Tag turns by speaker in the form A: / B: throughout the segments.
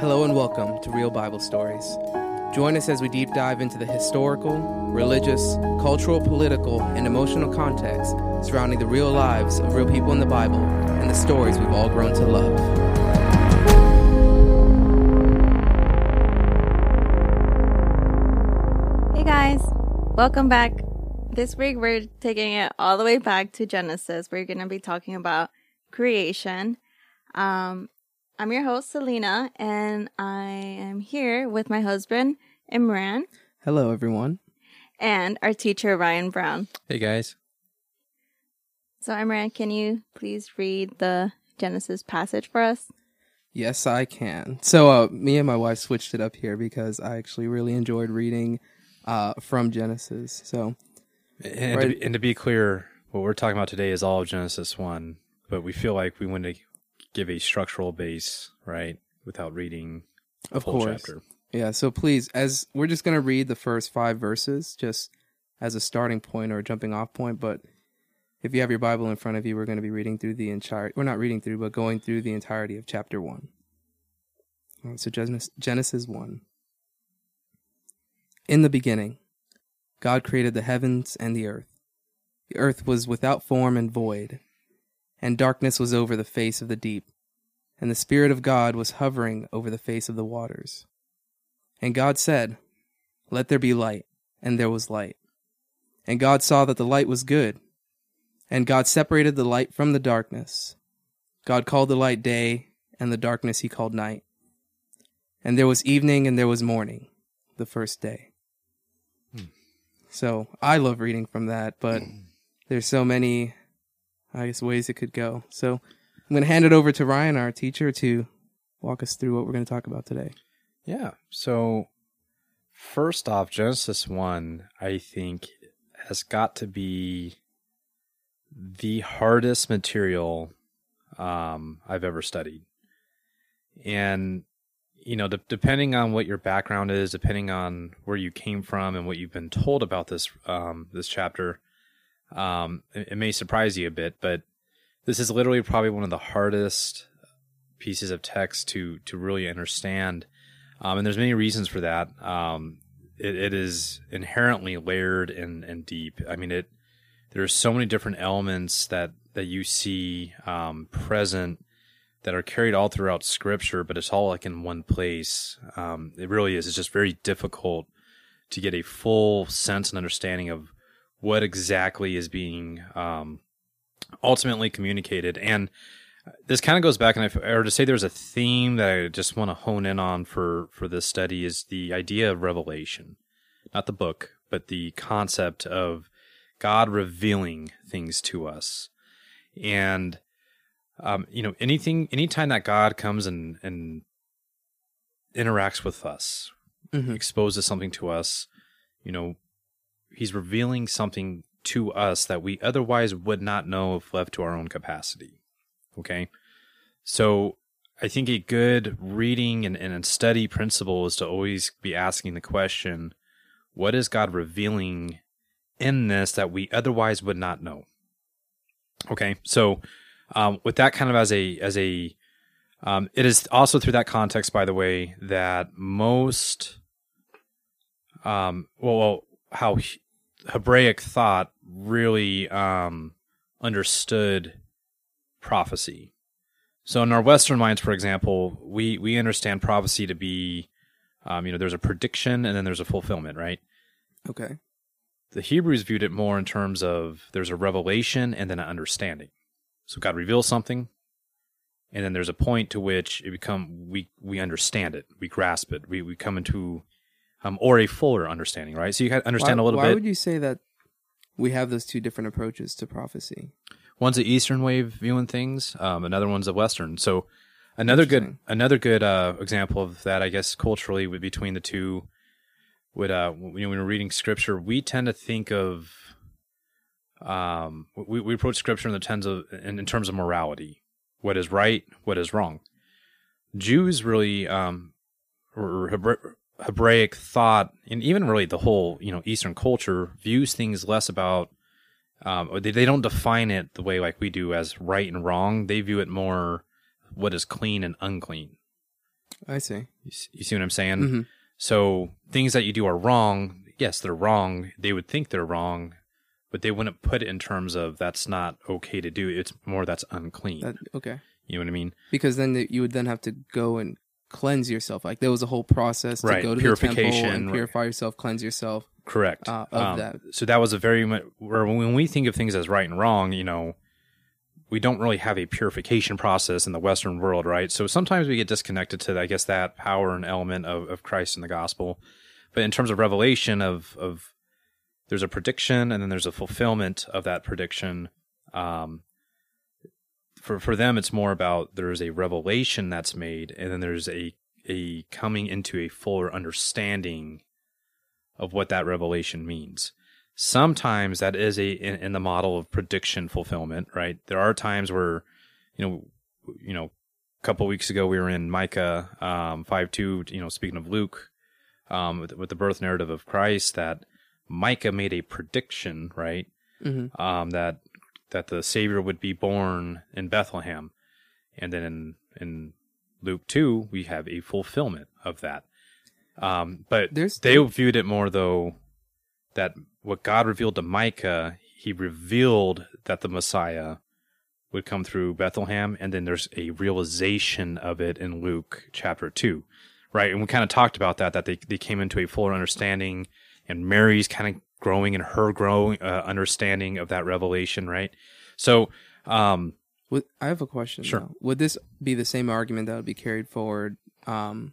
A: Hello and welcome to Real Bible Stories. Join us as we deep dive into the historical, religious, cultural, political, and emotional context surrounding the real lives of real people in the Bible and the stories we've all grown to love.
B: Hey guys, welcome back. This week we're taking it all the way back to Genesis. We're going to be talking about creation. Um, I'm your host, Selena, and I am here with my husband, Imran,
A: Hello, everyone.
B: and our teacher, Ryan Brown.
C: Hey guys.
B: So, Imran, can you please read the Genesis passage for us?
A: Yes, I can. So, uh, me and my wife switched it up here because I actually really enjoyed reading uh, from Genesis. So,
C: And,
A: Right.
C: to be, and to be clear, what we're talking about today is all of Genesis 1, but we feel like we want to give a structural base, right, without reading a
A: of course.
C: chapter.
A: Yeah, so please, as we're just going to read the first five verses just as a starting point or a jumping off point, but if you have your Bible in front of you, we're going to be reading through the entire, we're not reading through, but going through the entirety of chapter one. Right, so Genesis, Genesis 1. In the beginning, God created the heavens and the earth. The earth was without form and void, and darkness was over the face of the deep, and the Spirit of God was hovering over the face of the waters. And God said, Let there be light. And there was light. And God saw that the light was good. And God separated the light from the darkness. God called the light day, and the darkness he called night. And there was evening and there was morning, the first day. Hmm. So I love reading from that, but there's so many, I guess, ways it could go. So I'm going to hand it over to Ryan, our teacher, to walk us through what we're going to talk about today.
C: Yeah. So, first off, Genesis 1, I think, has got to be the hardest material um, I've ever studied. And, you know, de- depending on what your background is, depending on where you came from and what you've been told about this um, this chapter, um, it, it may surprise you a bit, but this is literally probably one of the hardest pieces of text to to really understand. Um, and there's many reasons for that. Um, it, it is inherently layered and, and deep. I mean, it there's so many different elements that that you see um, present that are carried all throughout Scripture, but it's all like in one place. Um, it really is. It's just very difficult to get a full sense and understanding of what exactly is being um, ultimately communicated. And this kind of goes back, and I, or to say there's a theme that I just want to hone in on for for this study is the idea of revelation, not the book, but the concept of God revealing things to us, and um, you know anything, anytime that God comes and and interacts with us,
A: Mhm.
C: exposes something to us, you know, He's revealing something to us that we otherwise would not know if left to our own capacity. Okay. So I think a good reading and, and study principle is to always be asking the question, what is God revealing in this that we otherwise would not know? Okay. So um, with that kind of as a, as a, um, it is also through that context, by the way, that most, um, well, well how He- Hebraic thought really um, understood prophecy. So in our Western minds, for example, we we understand prophecy to be, um, you know, there's a prediction and then there's a fulfillment, right?
A: Okay.
C: The Hebrews viewed it more in terms of there's a revelation and then an understanding. So God reveals something, and then there's a point to which it become we we understand it, we grasp it, we we come into, um, or a fuller understanding, right? So you can understand
A: why,
C: a little
A: why
C: bit.
A: Why would you say that we have those two different approaches to prophecy?
C: One's the Eastern way of viewing things. Um, another one's the Western. So another good another good uh, example of that, I guess, culturally, would between the two. Would uh, when, when we're reading Scripture, we tend to think of, um, we, we approach Scripture in the terms of in, in terms of morality, what is right, what is wrong. Jews really, um, or Hebra- Hebraic thought, and even really the whole you know Eastern culture views things less about um, or they, they don't define it the way like we do as right and wrong. They view it more what is clean and unclean.
A: I see.
C: You, you see what I'm saying?
A: hmm
C: So things that you do are wrong. Yes, they're wrong. They would think they're wrong, but they wouldn't put it in terms of that's not okay to do. It's more that's unclean.
A: That, okay.
C: you know what I mean?
A: Because then the, you would then have to go and cleanse yourself. Like there was a whole process to go to the temple
C: purification,
A: and
C: right.
A: purify yourself, cleanse yourself.
C: Correct.
A: Uh, of
C: Um,
A: that.
C: So that was a very much where when we think of things as right and wrong, you know, we don't really have a purification process in the Western world, right? So sometimes we get disconnected to, I guess, that power and element of, of Christ in the gospel. But in terms of revelation of of there's a prediction and then there's a fulfillment of that prediction. Um, for for them, it's more about there's a revelation that's made, and then there's a a coming into a fuller understanding of what that revelation means. Sometimes that is a in, in the model of prediction fulfillment, right? There are times where, you know, you know, a couple weeks ago we were in Micah um, five two. You know, speaking of Luke, um, with, with the birth narrative of Christ, that Micah made a prediction, right?
A: hmm
C: um, that that the Savior would be born in Bethlehem, and then in in Luke two we have a fulfillment of that. Um, but
A: There's
C: they viewed it more though that what God revealed to Micah, He revealed that the Messiah would come through Bethlehem, and then there's a realization of it in Luke chapter two, right? And we kind of talked about that that they they came into a fuller understanding, and Mary's kind of growing and her growing uh, understanding of that revelation, right? So, um,
A: Would, I have a question.
C: Sure.
A: though. Would this be the same argument that would be carried forward um,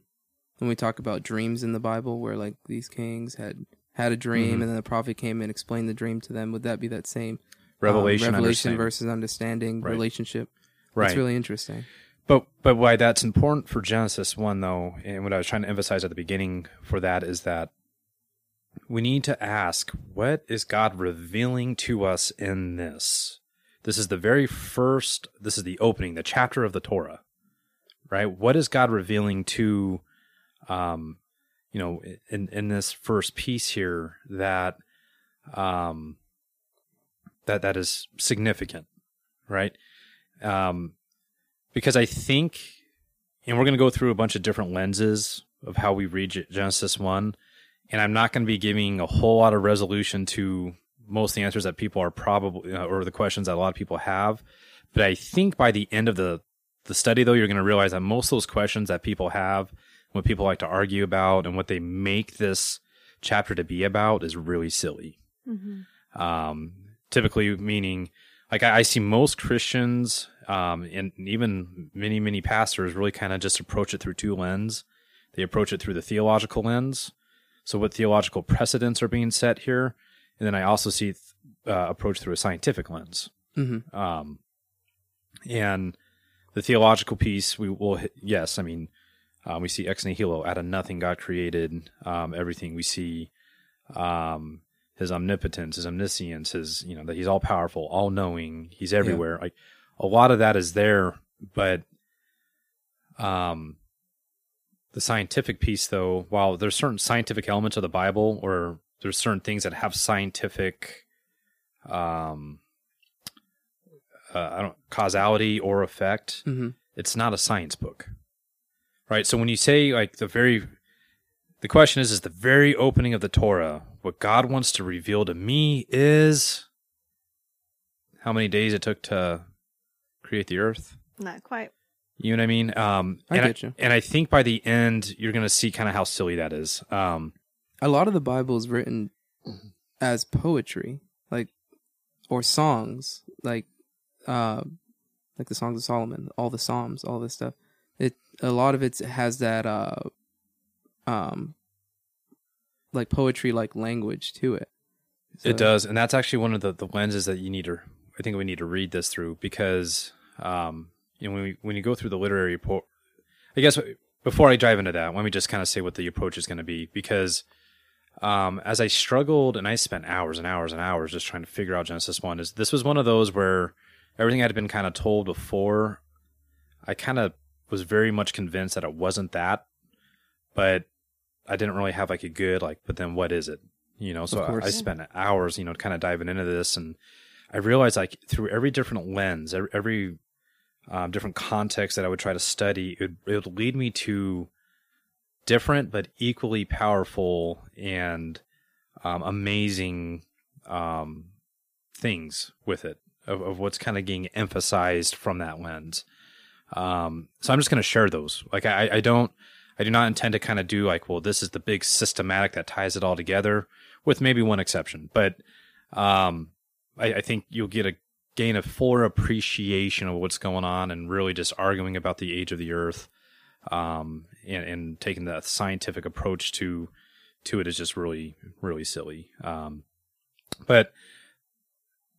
A: when we talk about dreams in the Bible, where like these kings had had a dream
C: Mhm.
A: and then the prophet came and explained the dream to them? Would that be that same um,
C: revelation,
A: revelation
C: understanding.
A: versus understanding
C: Right.
A: relationship?
C: right?
A: That's really interesting.
C: But but why that's important for Genesis one though, and what I was trying to emphasize at the beginning for that is that we need to ask what is God revealing to us in this? This is the very first this is the opening, the chapter of the Torah. Right? What is God revealing to um you know in in this first piece here that um that that is significant, right? Um because I think, and we're going to go through a bunch of different lenses of how we read Genesis 1, and I'm not going to be giving a whole lot of resolution to most of the answers that people are probably, or the questions that a lot of people have. But I think by the end of the, the study, though, you're going to realize that most of those questions that people have, what people like to argue about, and what they make this chapter to be about is really silly
B: Mm-hmm.
C: um, typically meaning like I, I see most Christians um, and even many many pastors really kind of just approach it through two lens. They approach it through the theological lens, so what theological precedents are being set here, and then I also see uh, approach through a scientific lens.
A: hmm
C: Um, and the theological piece, we will hit, yes, I mean, um, we see ex nihilo, out of nothing, God created um, everything. We see um, his omnipotence, his omniscience, his you know that he's all powerful, all knowing, he's everywhere. Like a lot of that is there, but um, the scientific piece, though, while there's certain scientific elements of the Bible, or there's certain things that have scientific um uh, I don't causality or effect.
A: hmm
C: It's not a science book, right? So when you say like the very, the question is, is the very opening of the Torah what God wants to reveal to me is how many days it took to create the earth.
B: Not quite.
C: You know what I mean? Um,
A: I
C: and
A: get you.
C: And I think by the end, you're going to see kind of how silly that is. Um,
A: A lot of the Bible is written as poetry, like or songs, like uh, like the songs of Solomon, all the Psalms, all this stuff. It a lot of it has that uh, um, like poetry like language to it. So-
C: It does, and that's actually one of the, the lenses that you need to. I think we need to read this through because, um, you know, when we, when you go through the literary report, I guess before I dive into that, let me just kind of say what the approach is going to be because, um, as I struggled and I spent hours and hours and hours just trying to figure out Genesis one, is this was one of those where everything I'd been kind of told before. I kind of was very much convinced that it wasn't that, but I didn't really have like a good like. But then what is it? You know, so I, I spent hours, you know, kind of diving into this, and I realized like through every different lens, every, every um, different contexts that I would try to study, it, it would lead me to different but equally powerful and um, amazing um, things with it of, of what's kind of getting emphasized from that lens. Um, so I'm just going to share those. Like I, I don't, I do not intend to kind of do like, well, this is the big systematic that ties it all together, with maybe one exception. But um, I, I think you'll get a gain a fuller appreciation of what's going on, and really just arguing about the age of the Earth, um, and, and taking the scientific approach to to it is just really really silly. Um, but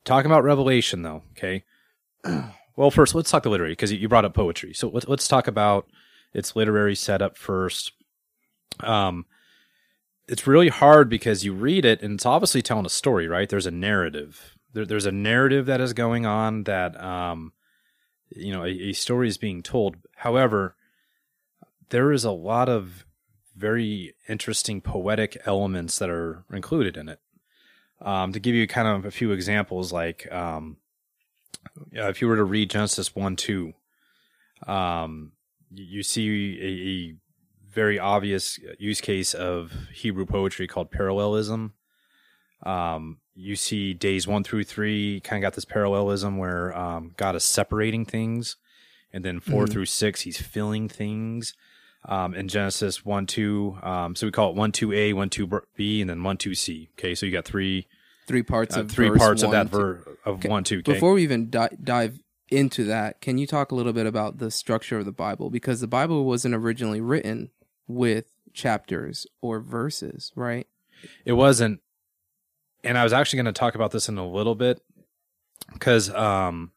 C: talking about Revelation, though, okay. well, first let's talk the literary because you brought up poetry. So let's let's talk about its literary setup first. Um, it's really hard because you read it and it's obviously telling a story, right? There's a narrative. There, there's a narrative that is going on that, um, you know, a, a story is being told. However, there is a lot of very interesting poetic elements that are included in it. Um, to give you kind of a few examples, like um, if you were to read Genesis 1 2, um, you see a, a, very obvious use case of Hebrew poetry called parallelism. Um, you see days one through three kind of got this parallelism where um, God is separating things, and then 4 mm-hmm. through six he's filling things. Um, in Genesis one two, um, so we call it one two a, one two b, and then one two c. Okay, so you got three
A: three parts uh, of
C: three parts of that ver- of okay. one two.
A: Okay? Before we even di- dive into that, can you talk a little bit about the structure of the Bible? Because the Bible wasn't originally written with chapters or verses, right?
C: It wasn't. And I was actually going to talk about this in a little bit because um,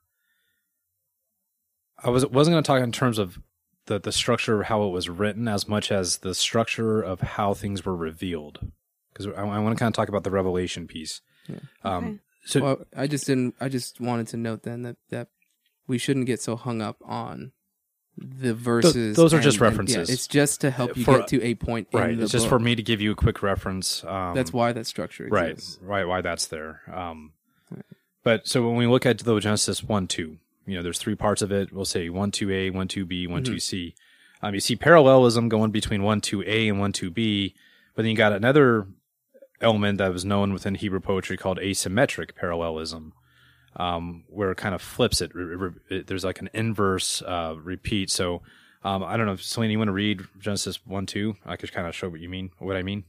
C: I was wasn't going to talk in terms of the the structure of how it was written as much as the structure of how things were revealed. Because I, I want to kind of talk about the revelation piece.
A: Yeah. Um, okay. So well, I just didn't. I just wanted to note then that that we shouldn't get so hung up on the verses. Th-
C: those are and, just references. And,
A: yeah, it's just to help you for, get to a point.
C: Right.
A: it's
C: just for me to give you a quick reference. Um,
A: that's why that structure
C: exists. Right. Right. Why that's there. Um, right. But so when we look at the Genesis one two, you know, there's three parts of it. We'll say one two A, one two B, one two mm-hmm. C. Um, you see parallelism going between one two A and one two B, but then you got another element that was known within Hebrew poetry called asymmetric parallelism um, where it kind of flips it. it, it there's like an inverse uh, repeat. So um, I don't know, if Selena, you want to read Genesis one two? I could kind of show what you mean, what I mean.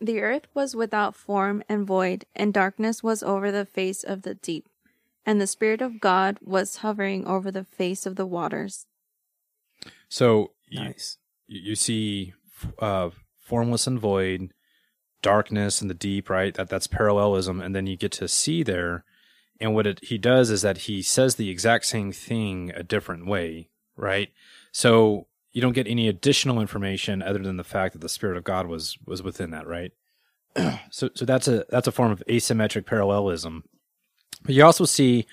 B: The earth was without form and void, and darkness was over the face of the deep, and the Spirit of God was hovering over the face of the waters.
C: So nice. you, you see uh, formless and void, darkness and the deep, right? That that's parallelism, and then you get to see there and what it, he does is that he says the exact same thing a different way, right? So you don't get any additional information other than the fact that the Spirit of God was was within that, right? so so that's a that's a form of asymmetric parallelism. But you also see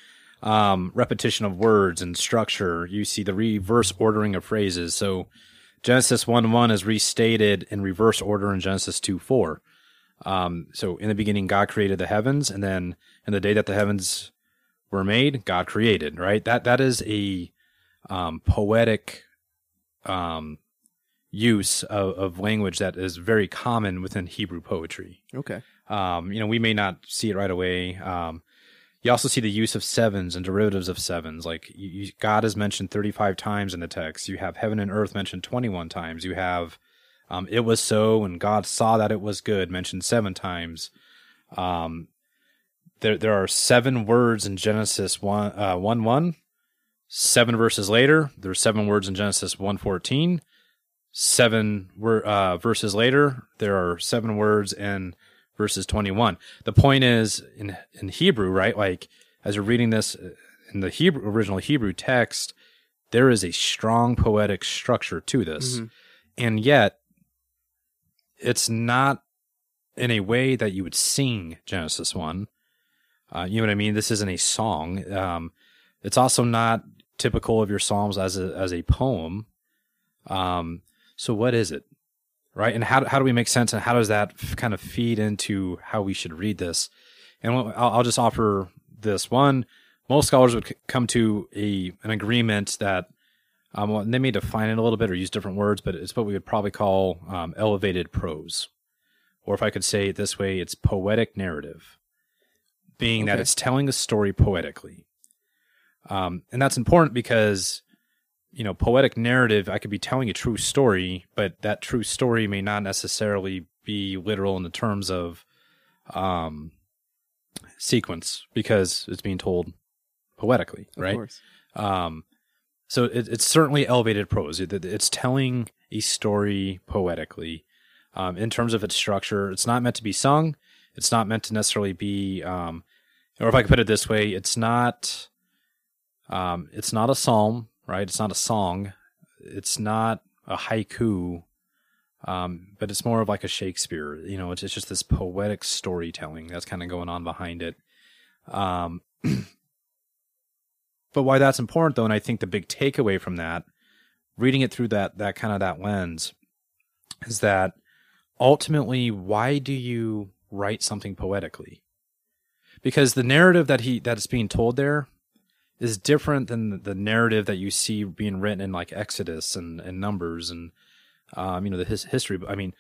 C: um, repetition of words and structure. You see the reverse ordering of phrases. So Genesis 1 1 is restated in reverse order in Genesis 2 4. Um, so in the beginning, God created the heavens, and then in the day that the heavens were made, God created. Right. That that is a um, poetic um, use of, of, language that is very common within Hebrew poetry.
A: Okay.
C: Um, you know, we may not see it right away. Um, you also see the use of sevens and derivatives of sevens. Like you, you, God is mentioned 35 times in the text. You have heaven and earth mentioned 21 times. You have um, it was so, and God saw that it was good, mentioned seven times. Um, there, there are seven words in Genesis 1, uh, 1 1. Seven verses later, there's seven words in Genesis 1 14. Seven uh, verses later, there are seven words in verses 21. The point is, in, in Hebrew, right? Like, as you're reading this uh, in the Hebrew, original Hebrew text, there is a strong poetic structure to this. Mm-hmm. And yet, it's not in a way that you would sing Genesis 1. Uh, you know what I mean? This isn't a song. Um, it's also not typical of your Psalms as a, as a poem. Um, so what is it? Right. And how, how do we make sense and how does that f- kind of feed into how we should read this? And I'll, I'll just offer this one. Most scholars would c- come to a, an agreement that Um, they may define it a little bit or use different words, but it's what we would probably call um, elevated prose. Or if I could say it this way, it's poetic narrative, being that it's telling a story poetically. Um, and that's important because, you know, poetic narrative, I could be telling a true story, but that true story may not necessarily be literal in the terms of um, sequence because it's being told poetically,
A: Of
C: right? Um, so it, it's certainly elevated prose. It, it's telling a story poetically. Um, in terms of its structure, it's not meant to be sung. It's not meant to necessarily be, um, or if I could put it this way, it's not, um, it's not a psalm, right? It's not a song. It's not a haiku, um, but it's more of like a Shakespeare. You know, it's, it's just this poetic storytelling that's kind of going on behind it. But why that's important though and i think the big takeaway from that reading it through that that kind of that lens is that ultimately why do you write something poetically because the narrative that he that is being told there is different than the narrative that you see being written in like exodus and, and numbers and um, you know the his, history i mean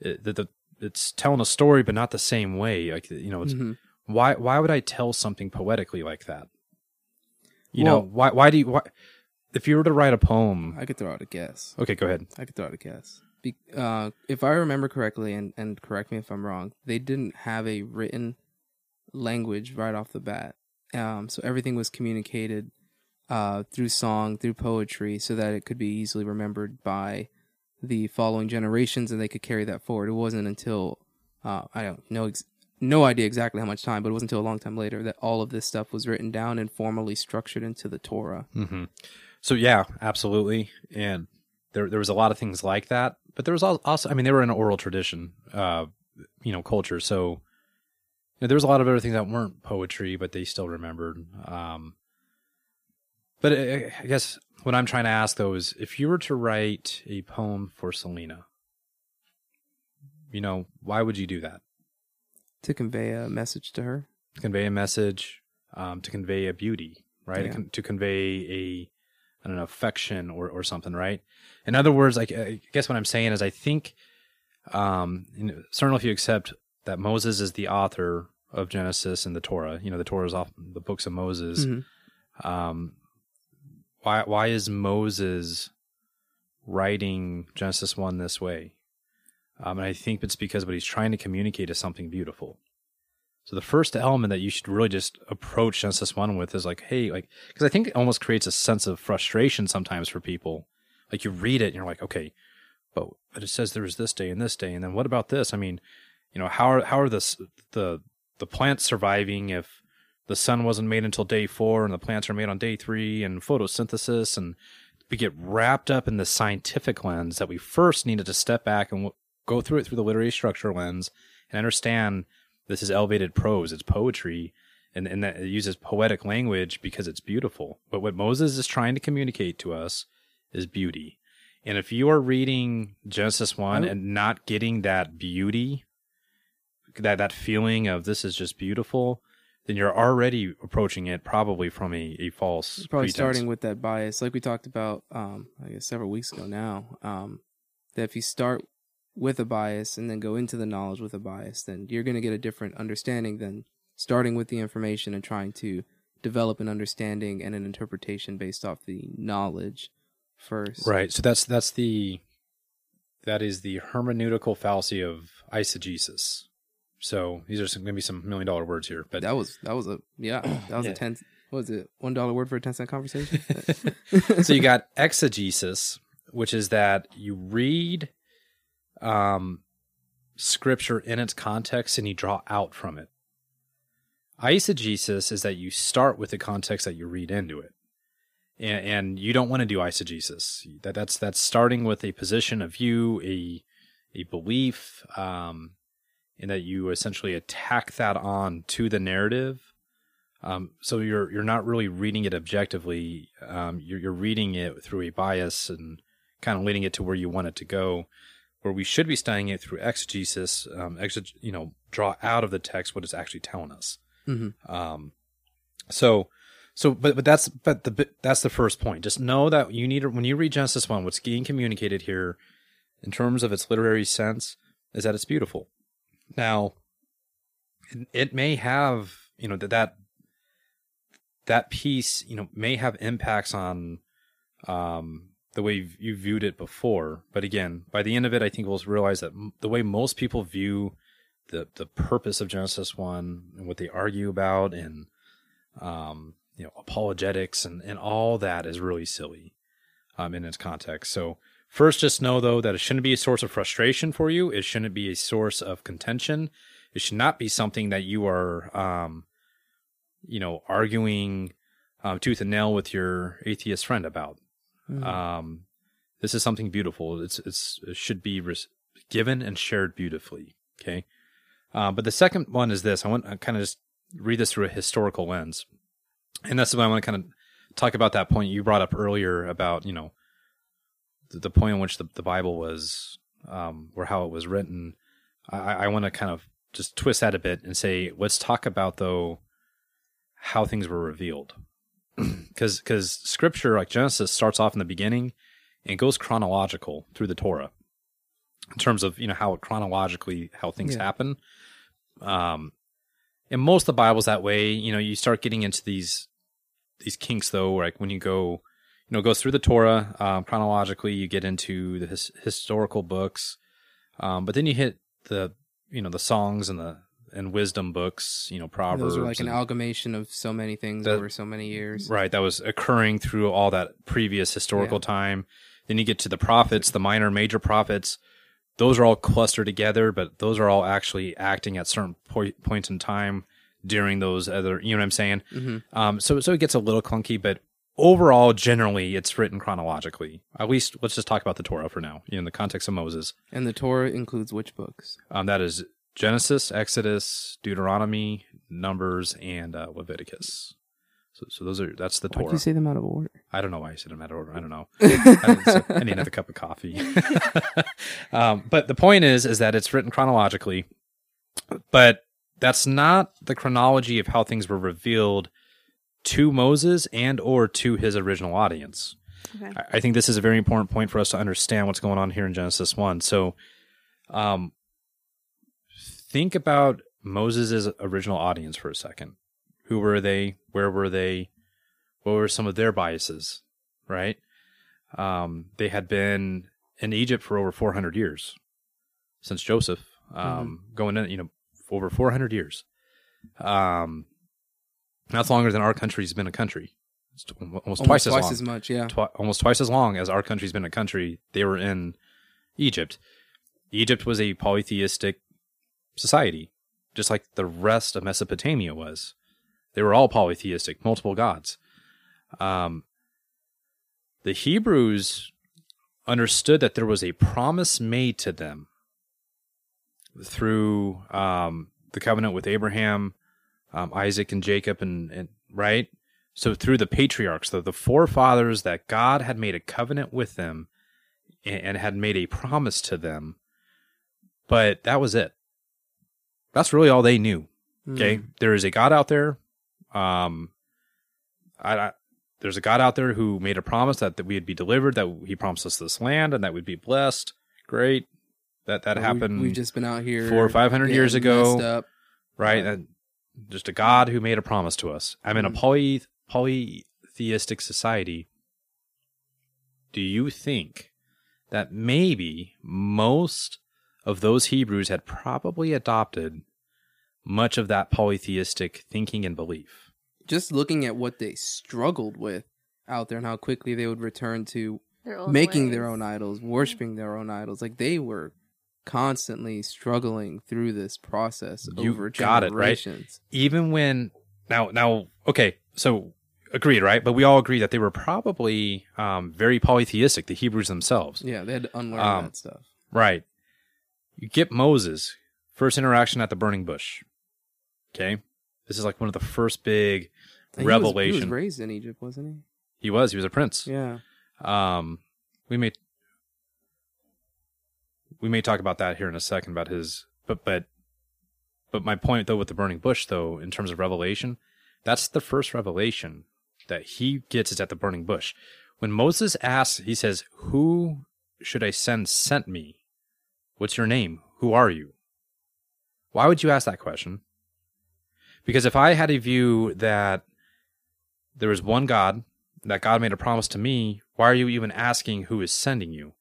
C: it, the, the it's telling a story but not the same way like you know it's
A: Mhm.
C: why why would I tell something poetically like that? You know, why why do you why if you were to write a poem
A: I could throw out a guess.
C: Okay, go ahead.
A: I could throw out a guess. Be, uh, if I remember correctly, and, and correct me if I'm wrong, they didn't have a written language right off the bat. Um, so everything was communicated uh, through song, through poetry, so that it could be easily remembered by the following generations, and they could carry that forward. It wasn't until uh, I don't know, ex- no idea exactly how much time, but it wasn't until a long time later that all of this stuff was written down and formally structured into the Torah.
C: Mm-hmm. So yeah, absolutely. And there there was a lot of things like that, but there was also I mean they were in an oral tradition, uh, you know, culture. So you know, there was a lot of other things that weren't poetry, but they still remembered. Um, but I, I guess what I'm trying to ask though is if you were to write a poem for Selena, you know, why would you do that?
A: To convey a message to her.
C: to convey a message, um, to convey a beauty, right?
A: Yeah.
C: To convey a I don't know affection or or something, right? In other words, like I guess what I'm saying is I think, um, you know, certainly if you accept that Moses is the author of Genesis and the Torah, you know, the Torah is off the books of Moses.
A: Mhm.
C: Um, why why is Moses writing Genesis one this way? Um, and I think it's because what he's trying to communicate is something beautiful. So the first element that you should really just approach Genesis one with is like, hey, like, because I think it almost creates a sense of frustration sometimes for people. Like you read it and you're like, okay, but it says there was this day and this day, and then what about this? I mean, you know, how are how are the the the plants surviving if the sun wasn't made until day four and the plants are made on day three and photosynthesis and we get wrapped up in the scientific lens that we first needed to step back and go through it through the literary structure lens and understand this is elevated prose it's poetry and, and that it uses poetic language because it's beautiful but what moses is trying to communicate to us is beauty and if you are reading genesis 1 and not getting that beauty that that feeling of this is just beautiful then you're already approaching it probably from a, a false
A: probably
C: pretense.
A: starting with that bias, like we talked about, um, I guess several weeks ago now. Um, that if you start with a bias and then go into the knowledge with a bias, then you're going to get a different understanding than starting with the information and trying to develop an understanding and an interpretation based off the knowledge first.
C: Right. So that's that's the that is the hermeneutical fallacy of eisegesis. So these are some, going to be some million dollar words here, but
A: That was that was a yeah that was
C: Yeah.
A: a ten. What was it? One dollar word for a ten cent conversation.
C: so you got exegesis, which is that you read um, scripture in its context and you draw out from it. Eisegesis is that you start with the context that you read into it, and, and you don't want to do eisegesis. That that's that's starting with a position of view, a a belief, um, and that you essentially attack that on to the narrative um, so you're you're not really reading it objectively. Um, you're you're reading it through a bias and kind of leading it to where you want it to go. Where we should be studying it through exegesis, um, exeg- you know, draw out of the text what it's actually telling us.
A: hmm
C: Um, so So, but but that's but the that's the first point. Just know that you need to, when you read Genesis one, what's being communicated here, in terms of its literary sense, is that it's beautiful. Now, it, it may have you know that that that piece you know may have impacts on um the way you viewed it before. But again, by the end of it, I think we'll realize that the way most people view the the purpose of Genesis one and what they argue about and um, you know apologetics and and all that is really silly um, in its context. So first, just know though that it shouldn't be a source of frustration for you. It shouldn't be a source of contention. It should not be something that you are um, you know arguing um, tooth and nail with your atheist friend about.
A: Mhm.
C: Um, this is something beautiful. It's it's it should be res- given and shared beautifully. Okay, uh, but the second one is this. I want to kind of just read this through a historical lens, and that's why I want to kind of talk about that point you brought up earlier about you know the, the point in which the, the Bible was um, or how it was written. I, I want to kind of just twist that a bit and say let's talk about though how things were revealed because because scripture like Genesis starts off in the beginning and goes chronological through the Torah in terms of you know how chronologically how things
A: Yeah.
C: happen. Um, and most of the Bible's that way. You know, you start getting into these these kinks though, like when you go, you know, it goes through the Torah um, chronologically. You get into the his, historical books, um, but then you hit the you know the songs and the and wisdom books. You know, proverbs.
A: Those are like an amalgamation of so many things
C: That-
A: over so many years.
C: Right, that was occurring through all that previous historical
A: Yeah.
C: time. Then you get to the prophets, the minor major prophets. Those are all clustered together, but those are all actually acting at certain po- points in time during those other. You know what I'm saying?
A: hmm
C: Um, so so it gets a little clunky, but overall, generally, it's written chronologically. At least, let's just talk about the Torah for now. In the context of Moses,
A: And the Torah includes which books?
C: um, that is Genesis, Exodus, Deuteronomy, Numbers, and uh, Leviticus. So, so those are that's the
A: Why
C: Torah.
A: did you say them out of order?
C: I don't know why I said them out of order. I don't know. I, I need another cup of coffee. um, but the point is, is that it's written chronologically, but that's not the chronology of how things were revealed to Moses and or to his original audience.
B: Okay.
C: I, I think this is a very important point for us to understand what's going on here in Genesis one. So, um, think about Moses' original audience for a second. Who were they? Where were they? What were some of their biases? Right? Um, they had been in Egypt for over 400 years since Joseph, um, going in, you know, over 400 years. Um, that's longer than our country's been a country. It's t- almost,
A: Almost
C: twice, as long.
A: twice
C: long
A: as much, yeah.
C: twi- almost twice as long as our country's been a country. They were in Egypt. Egypt was a polytheistic society, just like the rest of Mesopotamia was. They were all polytheistic, multiple gods. Um, the Hebrews understood that there was a promise made to them through um, the covenant with Abraham, um, Isaac, and Jacob, and, and right. So through the patriarchs, the, the forefathers, that God had made a covenant with them and, and had made a promise to them, but that was it. That's really all they knew. Okay,
A: Mm.
C: there is a God out there. Um, I, I there's a God out there who made a promise that, that we would be delivered, that He promised us this land, and that we'd be blessed. Great, that that
A: But we-
C: happened.
A: We've just been out here
C: four or 500 years ago. Right? And just a God who made a promise to us. I'm in a
A: Mhm.
C: poly polytheistic society. Do you think that maybe most of those Hebrews had probably adopted much of that polytheistic thinking and belief?
A: Just looking at what they struggled with out there and how quickly they would return to
B: Their old
A: making their own idols, worshiping their own idols. Like they were constantly struggling through this process
C: You
A: over
C: got it, right?
A: generations.
C: Even when now now okay, so agreed, right? But we all agree that they were probably um, very polytheistic, the Hebrews themselves.
A: Yeah, they had to unlearn
C: Um,
A: that stuff.
C: Right. You get Moses, first interaction at the burning bush. Okay. This is like one of the first big
A: he was-
C: revelation.
A: He was, raised in Egypt, wasn't
C: he He was. He was a prince.
A: Yeah.
C: Um, we may we may talk about that here in a second about his, but but but my point though with the burning bush though in terms of revelation, that's the first revelation that he gets is at the burning bush. When Moses asks, he says, Who should I send sent me? What's your name? Who are you? Why would you ask that question? Because if I had a view that there was one God, that God made a promise to me, why are you even asking who is sending you?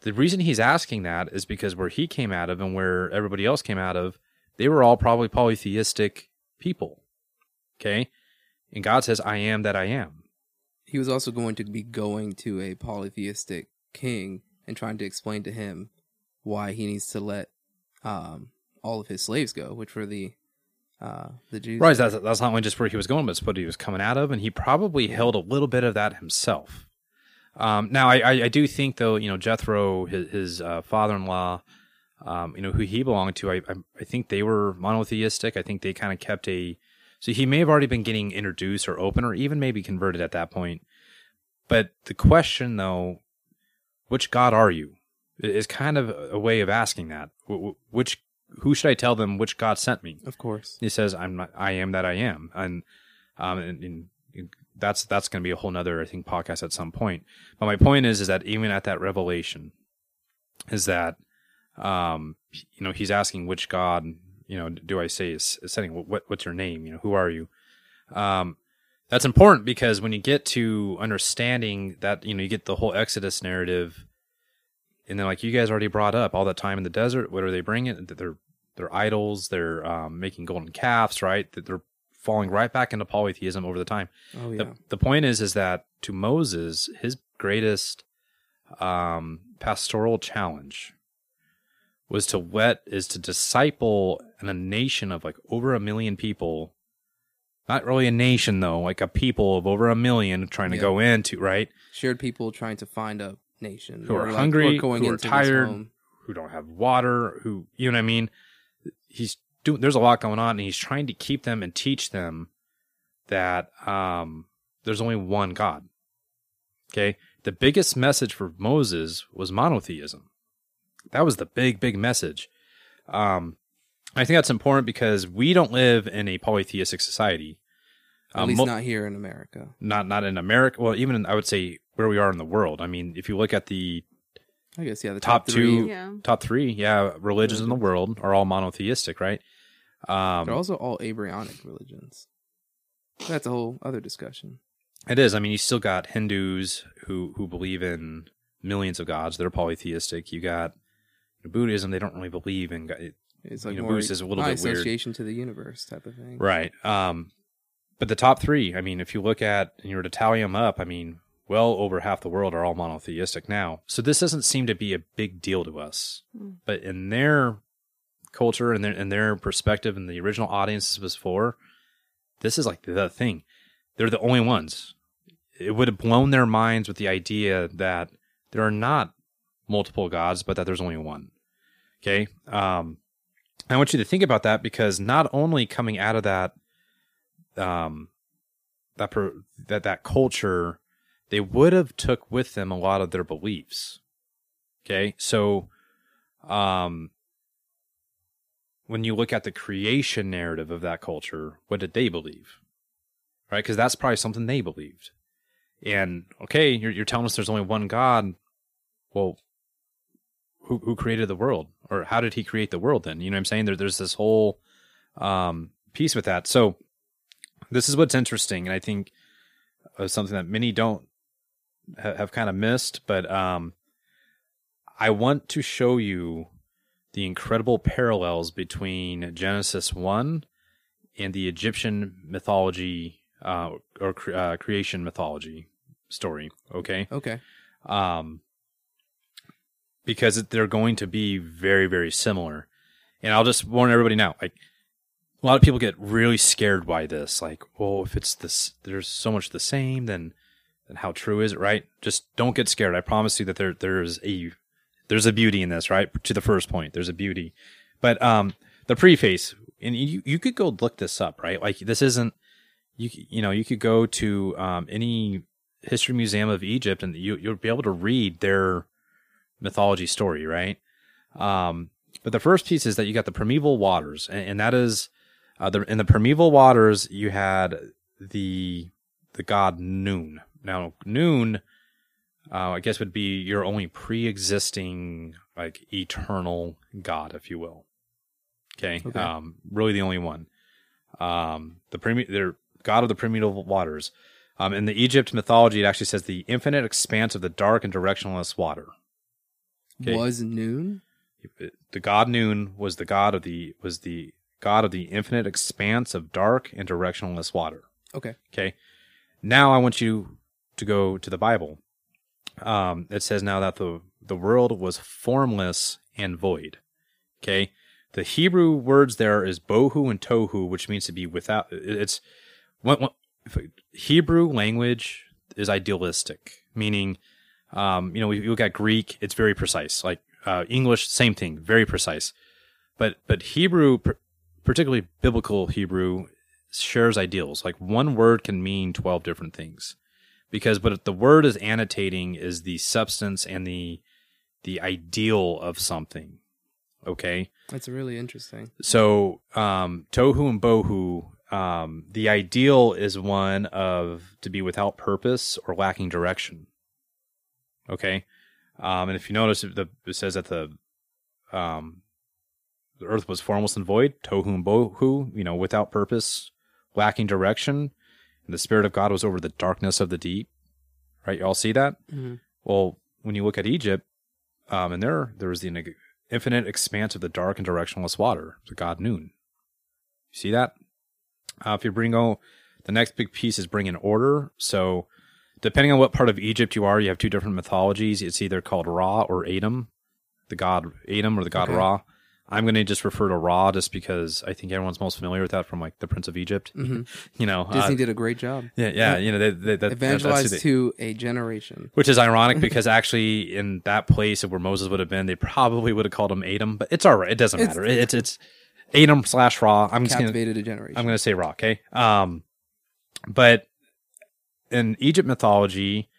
C: The reason he's asking that is because where he came out of and where everybody else came out of, they were all probably polytheistic people. Okay? And God says, I am that I am.
A: He was also going to be going to a polytheistic king and trying to explain to him why he needs to let um, all of his slaves go, which were the uh, the Jews.
C: Right, that's, that's not only just where he was going, but it's what he was coming out of, and he probably held a little bit of that himself. Um, now, I, I, I do think, though, you know, Jethro, his, his uh, father-in-law, um, you know, who he belonged to, I, I, I think they were monotheistic. I think they kind of kept a. So he may have already been getting introduced or open, or even maybe converted at that point. But the question, though, which God are you, is kind of a way of asking that. Which who should I tell them which God sent me?
A: Of course.
C: He says, I'm not, I am that I am. And, um, and, and that's, that's going to be a whole nother, I think, podcast at some point. But my point is, is that even at that revelation is that, um, you know, he's asking which God, you know, do I say is, is sending, what, what's your name? You know, who are you? Um, that's important because when you get to understanding that, you know, you get the whole Exodus narrative, and then like you guys already brought up all that time in the desert what are they bringing? They're they're idols they're um, making golden calves right? That they're falling right back into polytheism over the time.
A: Oh, yeah.
C: the, the point is is that to moses his greatest um, pastoral challenge was to let is to disciple in a nation of like over a million people. Not really a nation though like a people of over a million trying to yeah. go into right?
A: Shared people trying to find a nation
C: who are like, hungry, who are tired, who don't have water, who you know what I mean. He's doing. There's a lot going on, and he's trying to keep them and teach them that um, there's only one God. Okay, the biggest message for Moses was monotheism. That was the big, big message. Um, I think that's important because we don't live in a polytheistic society.
A: At um, least mo- not here in America.
C: Not not in America. Well, even in, I would say where we are in the world. I mean, if you look at the
A: I guess yeah, the
C: top,
A: top
C: two,
B: Yeah.
C: top three, yeah, religions in the world are all monotheistic, right? Um,
A: They're also all Abrahamic religions. That's a whole other discussion.
C: it is. I mean, you still got Hindus who who believe in millions of gods. They're polytheistic. You got Buddhism. They don't really believe in. God.
A: It's like
C: You know,
A: more
C: Buddhist is a little
A: high
C: bit weird.
A: association to the universe type of thing.
C: Right. Um, but the top three, I mean, if you look at and you were to tally them up, I mean, well over half the world are all monotheistic now. So this doesn't seem to be a big deal to us.
B: Mm.
C: But in their culture and their in their perspective and the original audience this was for, this is like the thing. They're the only ones. It would have blown their minds with the idea that there are not multiple gods, but that there's only one. Okay? Um I want you to think about that because not only coming out of that um that per, that that culture they would have took with them a lot of their beliefs. Okay? So um when you look at the creation narrative of that culture what did they believe? Right? Because that's probably something they believed. And okay you're, you're telling us there's only one god. Well who, who created the world? Or how did he create the world then? You know what i'm saying? There, there's this whole um piece with that. So this is what's interesting and i think uh, something that many don't ha- have kind of missed but um i want to show you the incredible parallels between genesis 1 and the egyptian mythology uh, or cre- uh, creation mythology story okay
A: Okay.
C: um, because they're going to be very, very similar. And I'll just warn everybody now, like a lot of people get really scared by this. Like, well, if it's this, there's so much the same, then, then how true is it? Right? Just don't get scared. I promise you that there, there's a, there's a beauty in this. Right? To the first point, there's a beauty. But um, the preface, and you you could go look this up. Right? Like this isn't you you know you could go to um, any history museum of Egypt and you you'll be able to read their mythology story, right? Um, but the first piece is that you got the primeval waters, and, and that is uh, the in the primeval waters you had the the god Nun. Now, Nun, uh, I guess, would be your only pre-existing, like eternal god, if you will. Okay,
A: Okay.
C: um, really the only one. Um, the primi- they're god of the primordial waters. Um, in the Egypt mythology, it actually says the infinite expanse of the dark and directionless water. Okay.
A: Was nun?
C: The god Nun was the god of the was the god of the infinite expanse of dark and directionless water.
A: Okay.
C: Okay. Now I want you to go to the Bible. Um, it says now that the the world was formless and void. Okay. The Hebrew words there is bohu and tohu, which means to be without. It's what, what Hebrew language is idealistic, meaning, um, you know, we look at Greek, it's very precise. Like uh, English, same thing, very precise. But but Hebrew, particularly biblical Hebrew, shares ideals. Like one word can mean 12 different things. Because but the word is annotating is the substance and the the ideal of something. Okay?
A: That's really interesting.
C: So um tohu and bohu um the ideal is one of to be without purpose or lacking direction. Okay? Um and if you notice it, the, it says that the um the earth was formless and void, tohu and bohu, you know, without purpose, lacking direction, and the spirit of God was over the darkness of the deep. Right? You all see that?
A: Mhm.
C: Well, when you look at Egypt, um, and there there was the infinite expanse of the dark and directionless water, the god Nun. You see that? Uh, if you bring oh, the next big piece is bring in order. So, depending on what part of Egypt you are, you have two different mythologies. It's either called Ra or Atum, the god Atum or the god
A: Okay.
C: Ra. I'm going to just refer to Ra just because I think everyone's most familiar with that from like the Prince of Egypt.
A: Mhm.
C: You know, uh,
A: Disney did a great job.
C: yeah, yeah, you know, they, they, that, that's
A: Evangelized
C: they-
A: to a generation.
C: which is ironic because actually in that place where Moses would have been, they probably would have called him Atum, but it's all right. It doesn't
A: It's-
C: matter. It's it's Atum slash Ra. I'm just gonna
A: a generation.
C: I'm gonna say Ra. Okay. Um, but in Egypt mythology,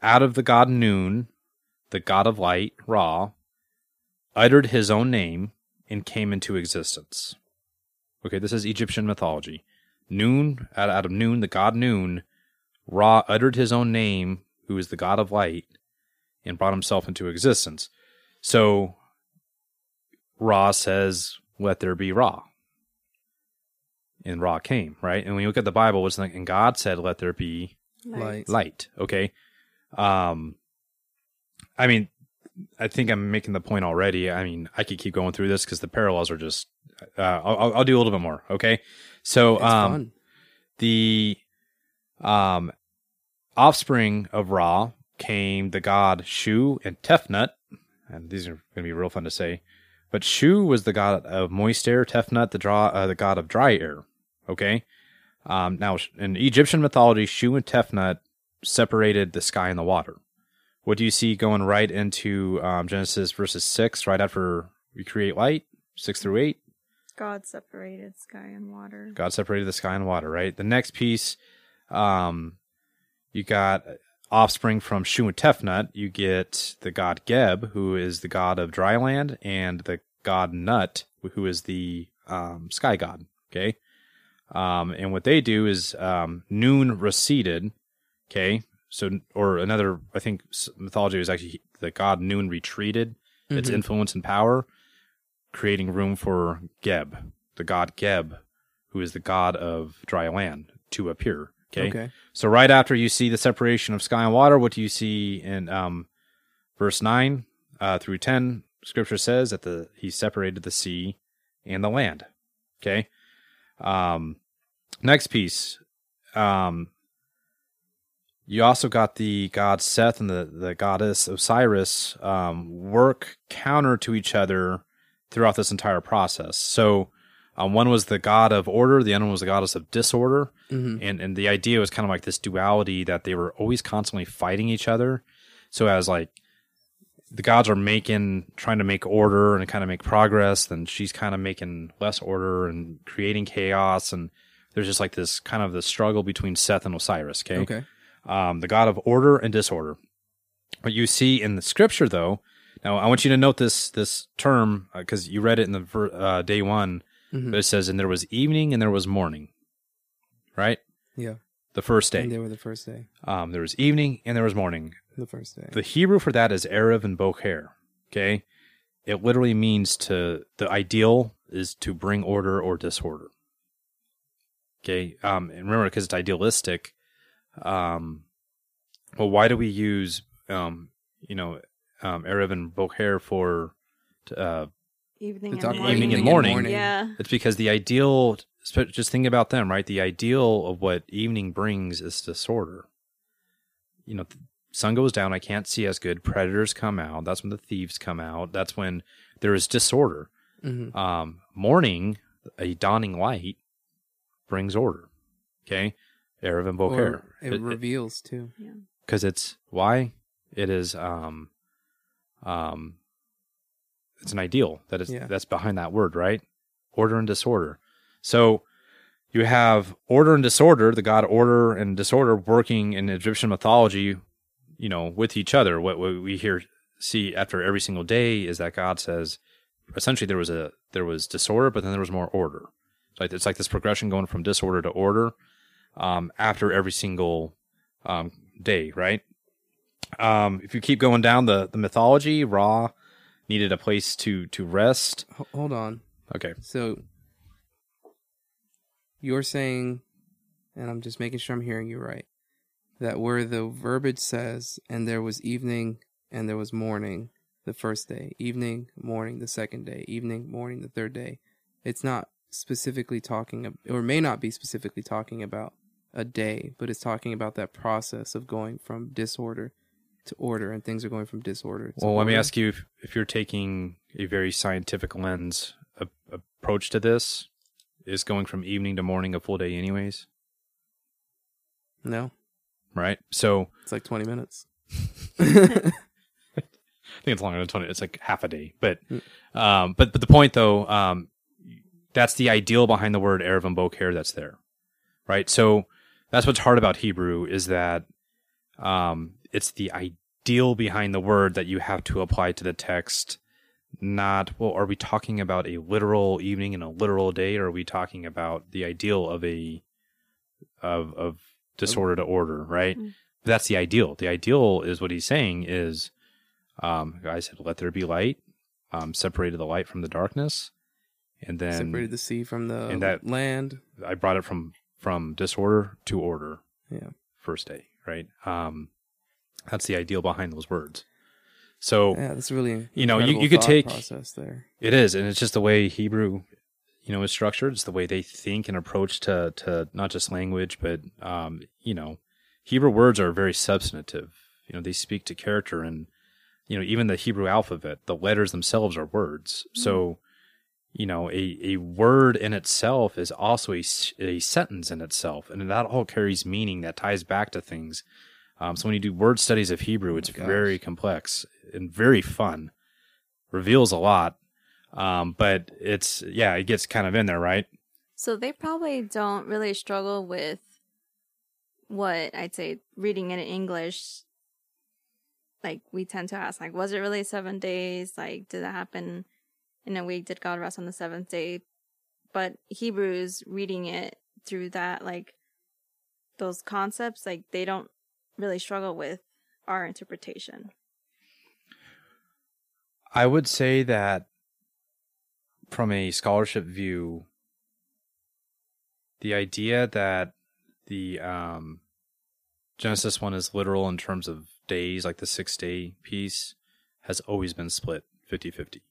C: out of the god Nun, the god of light, Ra, uttered his own name and came into existence. Okay, this is Egyptian mythology. Nun, out, of Nun, the god Nun, Ra uttered his own name, who is the god of light, and brought himself into existence. So Ra says, Let there be Ra. And Ra came, right? And when you look at the Bible, it's like, and God said, Let there be
A: Light.
C: light. Okay. Um, I mean, I think I'm making the point already. I mean, I could keep going through this because the parallels are just. Uh, I'll, I'll- do a little bit more. Okay. So, um, the um offspring of Ra came the god Shu and Tefnut, and these are going to be real fun to say. But Shu was the god of moist air, Tefnut the draw uh, the god of dry air. Okay. Um, now in Egyptian mythology, Shu and Tefnut separated the sky and the water. What do you see going right into um, Genesis verses six, right after we create light, six through eight?
B: God separated sky and water.
C: God separated the sky and water, right? The next piece, um, you got offspring from Shu and Tefnut. You get the god Geb, who is the god of dry land, and the god Nut, who is the um, sky god. Okay. Um, and what they do is um, Nun receded. Okay. So, or another, I think mythology was actually the god Nun retreated its
A: Mhm.
C: influence and power, creating room for Geb, the god Geb, who is the god of dry land, to appear. Okay.
A: Okay.
C: So right after you see the separation of sky and water, what do you see in um, verse nine uh, through ten? Scripture says that the he separated the sea and the land. Okay. Um, next piece. Um, you also got the god Seth and the, the goddess Osiris um, work counter to each other throughout this entire process. So um, one was the god of order, the other one was the goddess of disorder.
A: Hmm
C: and and the idea was kind of like this duality that they were always constantly fighting each other. So as like the gods are making trying to make order and kind of make progress then she's kind of making less order and creating chaos. And there's just like this kind of the struggle between seth and osiris okay,
A: Okay.
C: Um, the god of order and disorder what you see in the scripture though now i want you to note this this term because you read it in the ver- uh, day one
A: Mhm.
C: but it says and there was evening and there was morning right
A: Yeah.
C: the first
A: And
C: day.
A: they were the first day.
C: Um, there was evening and there was morning.
A: The first day.
C: The Hebrew for that is Erev and Boker. Okay. It literally means to, the ideal is to bring order or disorder. Okay. Um, and remember, because it's idealistic, um, well, why do we use, um, you know, um, Erev and Boker for, uh,
B: Evening
A: To
B: and
A: talk
B: morning.
C: evening and morning.
B: Yeah.
C: it's because the ideal, just think about them, right? The ideal of what evening brings is disorder. You know, th- sun goes down, I can't see as good. Predators come out. That's when the thieves come out. That's when there is disorder.
A: hmm
C: Um, morning, a dawning light brings order. Okay, Erev and Boker.
A: Or it, reveals too.
C: because it's why? It is um um it's an ideal that is
A: Yeah.
C: that's behind that word right? Order and disorder. So you have order and disorder the god order and disorder working in egyptian mythology you know with each other. What, what we hear see after every single day is that god says essentially there was a there was disorder but then there was more order. It's like it's like this progression going from disorder to order um after every single um day right um, if you keep going down the, the mythology, Ra needed a place to to rest.
A: Hold on.
C: Okay.
A: So you're saying, and I'm just making sure I'm hearing you right, that where the verbiage says, and there was evening and there was morning the first day, evening, morning the second day, evening, morning the third day, it's not specifically talking, or may not be specifically talking about a day, but it's talking about that process of going from disorder to order, and things are going from disorder. To
C: Well, let me ask you if, if you're taking a very scientific lens a, approach to this, is going from evening to morning a full day, anyways,
A: No,
C: right? So
A: it's like 20 minutes.
C: I think it's longer than twenty. It's like half a day, but um, but but the point though, um, that's the ideal behind the word erev and boker that's there, right? So that's what's hard about Hebrew is that um, it's the ideal behind the word that you have to apply to the text. Not well. Are we talking about a literal evening and a literal day, or are we talking about the ideal of a of of disorder to order? Right.
B: Mm.
C: That's the ideal. The ideal is what he's saying is um, God said, "Let there be light." Um, separated the light from the darkness, and then
A: separated the sea from the
C: and that-
A: land.
C: I brought it from from disorder to order.
A: Yeah.
C: first day, right? Um, that's the ideal behind those words. So
A: Yeah, that's really
C: You know, you- you could take-
A: process there.
C: it is, and it's just the way Hebrew, you know, is structured. It's the way they think and approach to to not just language, but um, you know, Hebrew words are very substantive. You know, they speak to character, and you know, even the Hebrew alphabet, the letters themselves are words. So, you know, a a word in itself is also a, a sentence in itself, and that all carries meaning that ties back to things. Um, so when you do word studies of Hebrew, it's
A: gosh.
C: very complex and very fun. Reveals a lot, um, but it's yeah, it gets kind of in there, right?
B: So they probably don't really struggle with what I'd say reading it in English. Like we tend to ask, like, was it really seven days? Like, did that happen in a week? Did God rest on the seventh day? But Hebrews reading it through that, like those concepts, like they don't really struggle with our interpretation.
C: I would say that from a scholarship view, the idea that the um, Genesis one is literal in terms of days, like the six day piece, has always been split 50 50.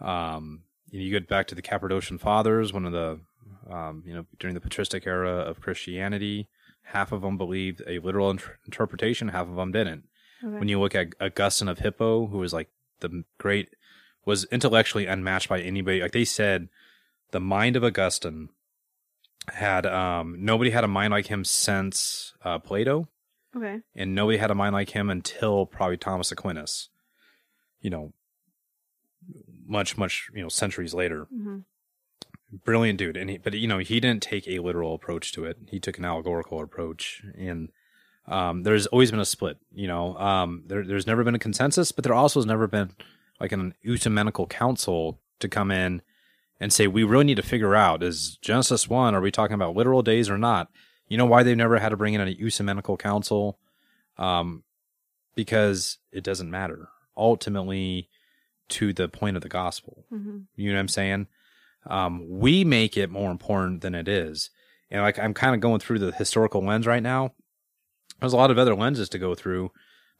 C: Um, you, know, you get back to the Cappadocian Fathers, one of the, um, you know, during the patristic era of Christianity, half of them believed a literal inter- interpretation, half of them didn't when you look at Augustine of Hippo, who was like the great, was intellectually unmatched by anybody. Like they said, the mind of Augustine had um nobody had a mind like him since uh, Plato,
B: okay.
C: and nobody had a mind like him until probably Thomas Aquinas. You know, much much you know centuries later.
B: Hmm
C: brilliant dude. And he, but you know he didn't take a literal approach to it. He took an allegorical approach. And um, there's always been a split you know? Um, there, there's never been a consensus but there also has never been like an ecumenical council to come in and say we really need to figure out is genesis 1 are we talking about literal days or not? You know why they've never had to bring in an ecumenical council? Um, because it doesn't matter. Ultimately, to the point of the gospel.
B: hmm
C: You know what I'm saying? Um, we make it more important than it is. And like I'm kind of going through the historical lens right now. There's a lot of other lenses to go through,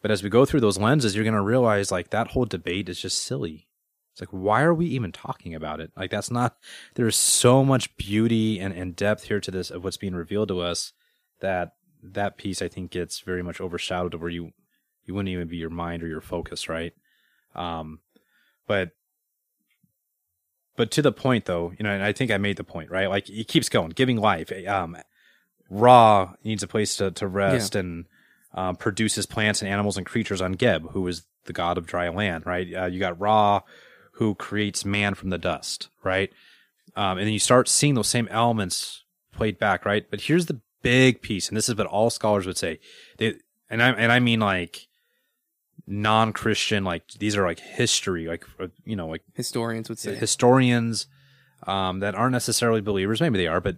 C: but as we go through those lenses, you're gonna realize like that whole debate is just silly. It's like why are we even talking about it? Like that's not. There's so much beauty and, and depth here to this of what's being revealed to us that that piece I think gets very much overshadowed to where you you wouldn't even be your mind or your focus, right? Um, but but to the point though, you know, and I think I made the point, right? Like it keeps going, giving life. Um, Ra needs a place to, to rest and um, produces plants and animals and creatures on Geb, who is the god of dry land, right? Uh, you got Ra, who creates man from the dust, right? Um, and then you start seeing those same elements played back, right? But here's the big piece, and this is what all scholars would say. They, and I and I mean like non-Christian, like these are like history, like uh, you know, like
A: Historians would say.
C: historians um, that aren't necessarily believers. Maybe they are, but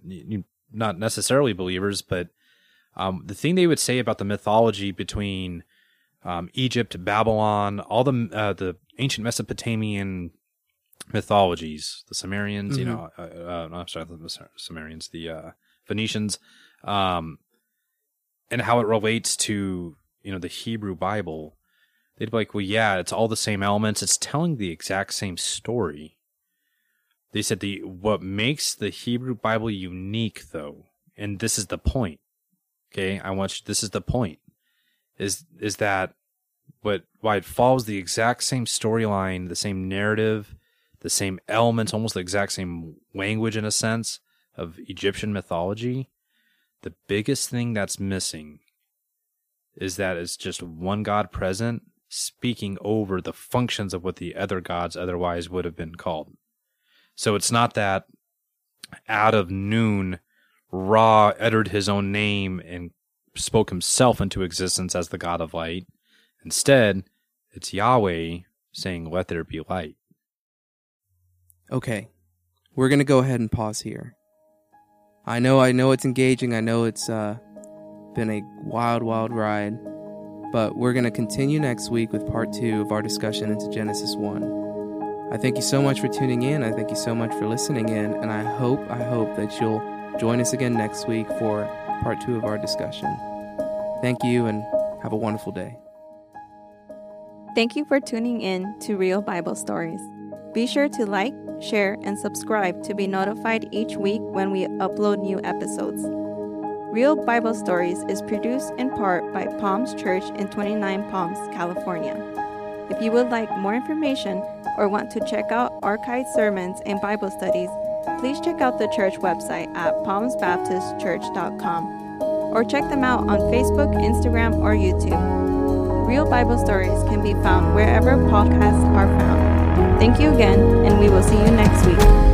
C: not necessarily believers. But um, the thing they would say about the mythology between um, Egypt, Babylon, all the uh, the ancient Mesopotamian mythologies, the Sumerians, you
A: Mhm.
C: know, uh, uh, no, I'm sorry, the Sumerians, the uh, Phoenicians, um, and how it relates to you know the Hebrew Bible. They'd be like, well, yeah, it's all the same elements. It's telling the exact same story. They said the what makes the Hebrew Bible unique, though, and this is the point. Okay, I want you. This is the point. Is is that what why it follows the exact same storyline, the same narrative, the same elements, almost the exact same language in a sense of Egyptian mythology. The biggest thing that's missing is that it's just one God present speaking over the functions of what the other gods otherwise would have been called. So it's not that out of nun, Ra uttered his own name and spoke himself into existence as the God of light. Instead, it's Yahweh saying, Let there be light.
A: Okay, we're gonna go ahead and pause here. I know, I know it's engaging. I know it's uh, been a wild, wild ride, but we're gonna continue next week with part two of our discussion into Genesis one. I thank you so much for tuning in. I thank you so much for listening in, and I hope, I hope that you'll join us again next week for part two of our discussion. Thank you, and have a wonderful day.
B: Thank you for tuning in to Real Bible Stories. Be sure to like, share, and subscribe to be notified each week when we upload new episodes. Real Bible Stories is produced in part by Palms Church in 29 Palms, California. If you would like more information or want to check out archived sermons and Bible studies, please check out the church website at palmsbaptistchurch.com or check them out on Facebook, Instagram, or YouTube. Real Bible Stories can be found wherever podcasts are found. Thank you again, and we will see you next week.